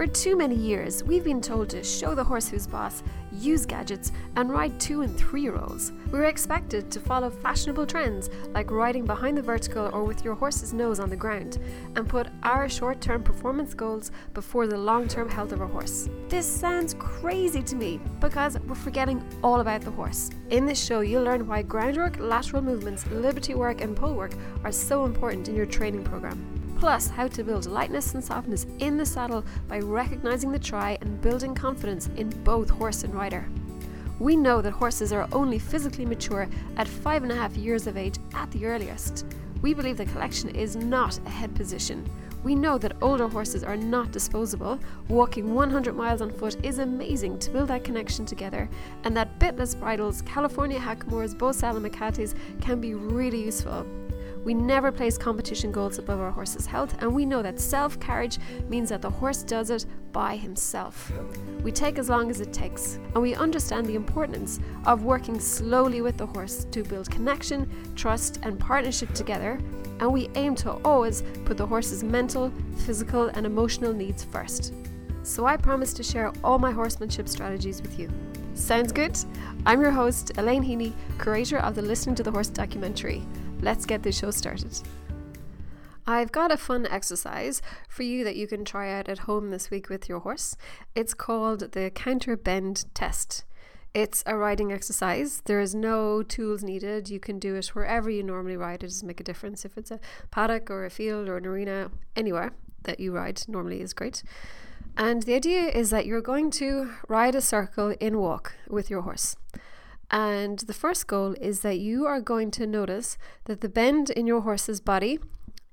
For too many years, we've been told to show the horse who's boss, use gadgets, and ride two and three year olds. We were expected to follow fashionable trends like riding behind the vertical or with your horse's nose on the ground, and put our short term performance goals before the long term health of our horse. This sounds crazy to me because we're forgetting all about the horse. In this show, you'll learn why groundwork, lateral movements, liberty work, and pull work are so important in your training program plus how to build lightness and softness in the saddle by recognizing the try and building confidence in both horse and rider. We know that horses are only physically mature at five and a half years of age at the earliest. We believe the collection is not a head position. We know that older horses are not disposable. Walking 100 miles on foot is amazing to build that connection together, and that bitless bridles, California Hackamores, Beau Salamacates can be really useful. We never place competition goals above our horse's health, and we know that self carriage means that the horse does it by himself. We take as long as it takes, and we understand the importance of working slowly with the horse to build connection, trust, and partnership together. And we aim to always put the horse's mental, physical, and emotional needs first. So I promise to share all my horsemanship strategies with you. Sounds good? I'm your host, Elaine Heney, curator of the Listening to the Horse documentary let's get this show started. I've got a fun exercise for you that you can try out at home this week with your horse. It's called the counter bend test. It's a riding exercise. There is no tools needed. You can do it wherever you normally ride. It doesn't make a difference if it's a paddock or a field or an arena, anywhere that you ride normally is great. And the idea is that you're going to ride a circle in walk with your horse. And the first goal is that you are going to notice that the bend in your horse's body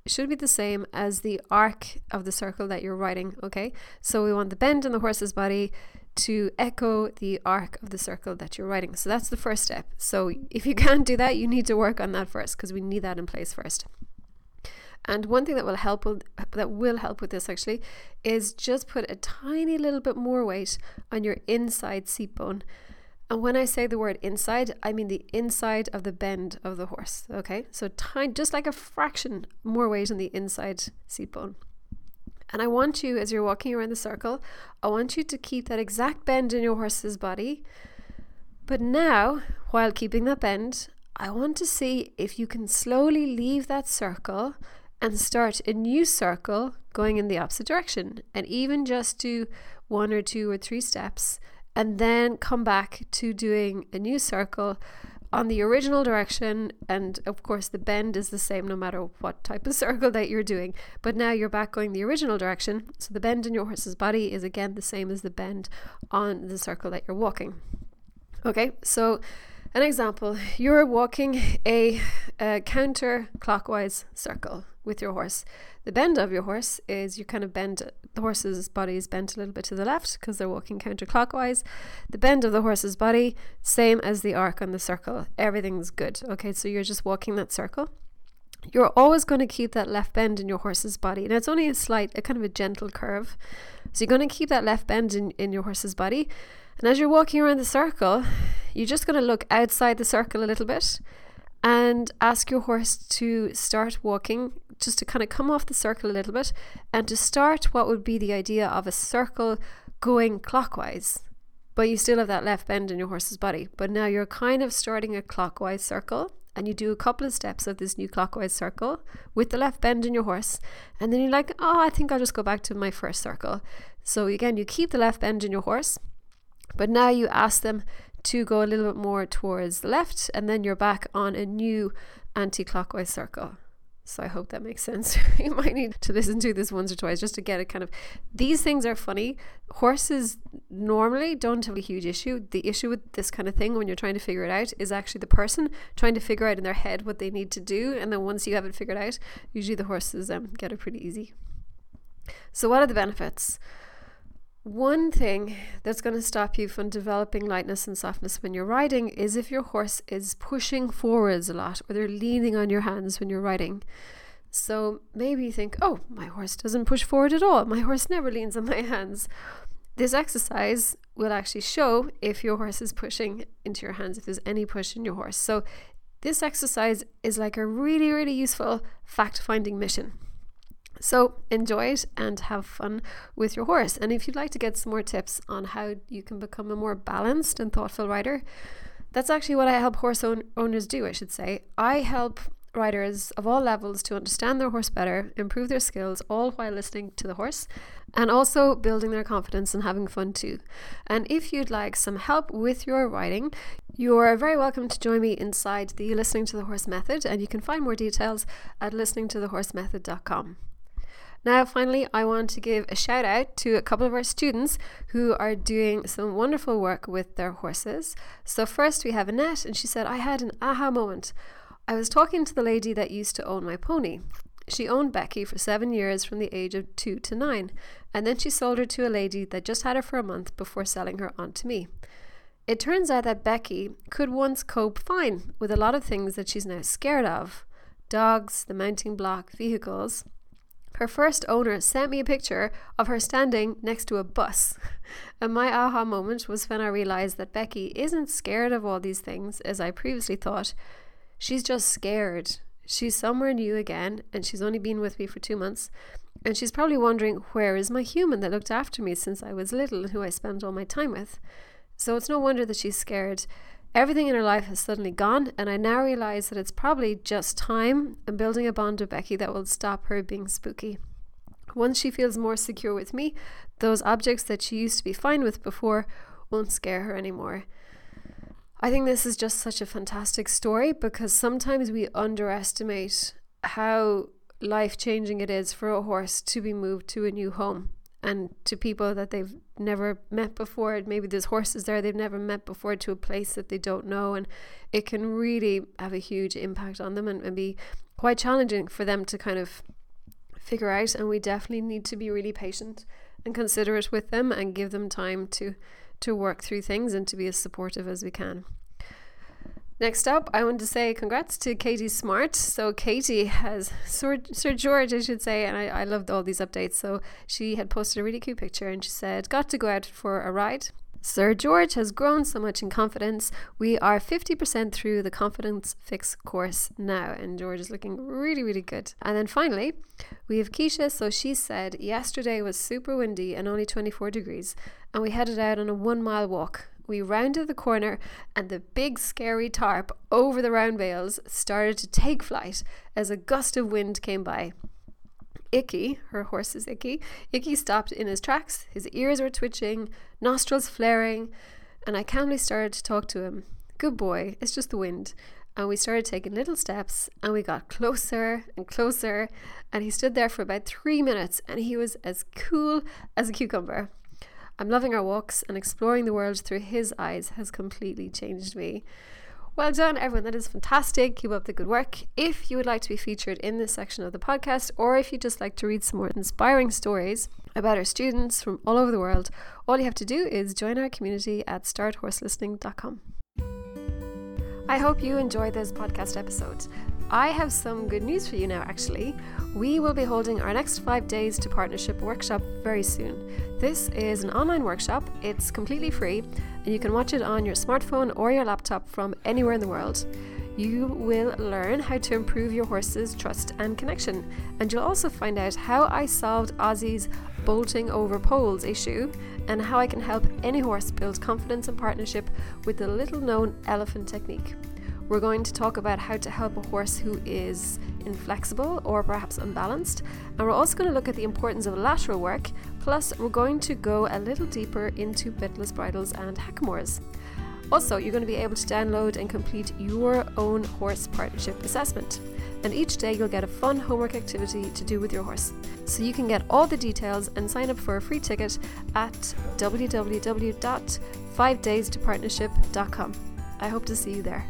should be the same as the arc of the circle that you're riding. Okay, so we want the bend in the horse's body to echo the arc of the circle that you're riding. So that's the first step. So if you can't do that, you need to work on that first because we need that in place first. And one thing that will help that will help with this actually is just put a tiny little bit more weight on your inside seat bone and when I say the word inside, I mean the inside of the bend of the horse. Okay, so tiny, just like a fraction more weight on the inside seat bone. And I want you, as you're walking around the circle, I want you to keep that exact bend in your horse's body. But now, while keeping that bend, I want to see if you can slowly leave that circle and start a new circle going in the opposite direction. And even just do one or two or three steps and then come back to doing a new circle on the original direction. And of course the bend is the same no matter what type of circle that you're doing. But now you're back going the original direction. So the bend in your horse's body is again the same as the bend on the circle that you're walking. Okay so an example. You're walking a, a counterclockwise circle with your horse the bend of your horse is you kind of bend the horse's body is bent a little bit to the left because they're walking counterclockwise. The bend of the horse's body, same as the arc on the circle. Everything's good. Okay, so you're just walking that circle. You're always going to keep that left bend in your horse's body. Now it's only a slight, a kind of a gentle curve. So you're going to keep that left bend in, in your horse's body. And as you're walking around the circle, you're just going to look outside the circle a little bit and ask your horse to start walking just to kind of come off the circle a little bit and to start what would be the idea of a circle going clockwise. But you still have that left bend in your horse's body. But now you're kind of starting a clockwise circle and you do a couple of steps of this new clockwise circle with the left bend in your horse. And then you're like, oh, I think I'll just go back to my first circle. So again, you keep the left bend in your horse, but now you ask them to go a little bit more towards the left, and then you're back on a new anti clockwise circle. So I hope that makes sense. you might need to listen to this once or twice just to get it kind of. These things are funny. Horses normally don't have a huge issue. The issue with this kind of thing when you're trying to figure it out is actually the person trying to figure out in their head what they need to do. And then once you have it figured out, usually the horses um, get it pretty easy. So, what are the benefits? One thing that's going to stop you from developing lightness and softness when you're riding is if your horse is pushing forwards a lot or they're leaning on your hands when you're riding. So maybe you think, oh, my horse doesn't push forward at all. My horse never leans on my hands. This exercise will actually show if your horse is pushing into your hands, if there's any push in your horse. So this exercise is like a really, really useful fact finding mission. So enjoy it and have fun with your horse. And if you'd like to get some more tips on how you can become a more balanced and thoughtful rider, that's actually what I help horse own- owners do, I should say. I help riders of all levels to understand their horse better, improve their skills, all while listening to the horse, and also building their confidence and having fun too. And if you'd like some help with your riding, you're very welcome to join me inside the Listening to the Horse Method, and you can find more details at listeningtothehorsemethod.com. Now, finally, I want to give a shout out to a couple of our students who are doing some wonderful work with their horses. So, first we have Annette, and she said, I had an aha moment. I was talking to the lady that used to own my pony. She owned Becky for seven years from the age of two to nine, and then she sold her to a lady that just had her for a month before selling her on to me. It turns out that Becky could once cope fine with a lot of things that she's now scared of dogs, the mounting block, vehicles. Her first owner sent me a picture of her standing next to a bus. And my aha moment was when I realized that Becky isn't scared of all these things as I previously thought. She's just scared. She's somewhere new again, and she's only been with me for two months. And she's probably wondering, where is my human that looked after me since I was little and who I spent all my time with? So it's no wonder that she's scared. Everything in her life has suddenly gone, and I now realize that it's probably just time and building a bond with Becky that will stop her being spooky. Once she feels more secure with me, those objects that she used to be fine with before won't scare her anymore. I think this is just such a fantastic story because sometimes we underestimate how life changing it is for a horse to be moved to a new home and to people that they've never met before. Maybe there's horses there they've never met before to a place that they don't know, and it can really have a huge impact on them and, and be quite challenging for them to kind of figure out. And we definitely need to be really patient and considerate with them and give them time to to work through things and to be as supportive as we can. Next up, I want to say congrats to Katie Smart. So, Katie has Sir, Sir George, I should say, and I, I loved all these updates. So, she had posted a really cute picture and she said, Got to go out for a ride. Sir George has grown so much in confidence. We are 50% through the Confidence Fix course now, and George is looking really, really good. And then finally, we have Keisha. So she said, Yesterday was super windy and only 24 degrees, and we headed out on a one mile walk we rounded the corner and the big scary tarp over the round bales started to take flight as a gust of wind came by. Icky, her horse is Icky, Icky stopped in his tracks. His ears were twitching, nostrils flaring, and I calmly started to talk to him. Good boy, it's just the wind. And we started taking little steps and we got closer and closer. And he stood there for about three minutes and he was as cool as a cucumber. I'm loving our walks and exploring the world through his eyes has completely changed me. Well done, everyone. That is fantastic. Keep up the good work. If you would like to be featured in this section of the podcast, or if you just like to read some more inspiring stories about our students from all over the world, all you have to do is join our community at starthorselistening.com. I hope you enjoyed this podcast episode. I have some good news for you now, actually. We will be holding our next five days to partnership workshop very soon. This is an online workshop, it's completely free, and you can watch it on your smartphone or your laptop from anywhere in the world. You will learn how to improve your horse's trust and connection, and you'll also find out how I solved Ozzy's bolting over poles issue and how I can help any horse build confidence and partnership with the little known elephant technique. We're going to talk about how to help a horse who is inflexible or perhaps unbalanced, and we're also going to look at the importance of lateral work, plus, we're going to go a little deeper into bitless bridles and hackamores. Also, you're going to be able to download and complete your own horse partnership assessment. And each day you'll get a fun homework activity to do with your horse. So you can get all the details and sign up for a free ticket at www.5daystopartnership.com. I hope to see you there.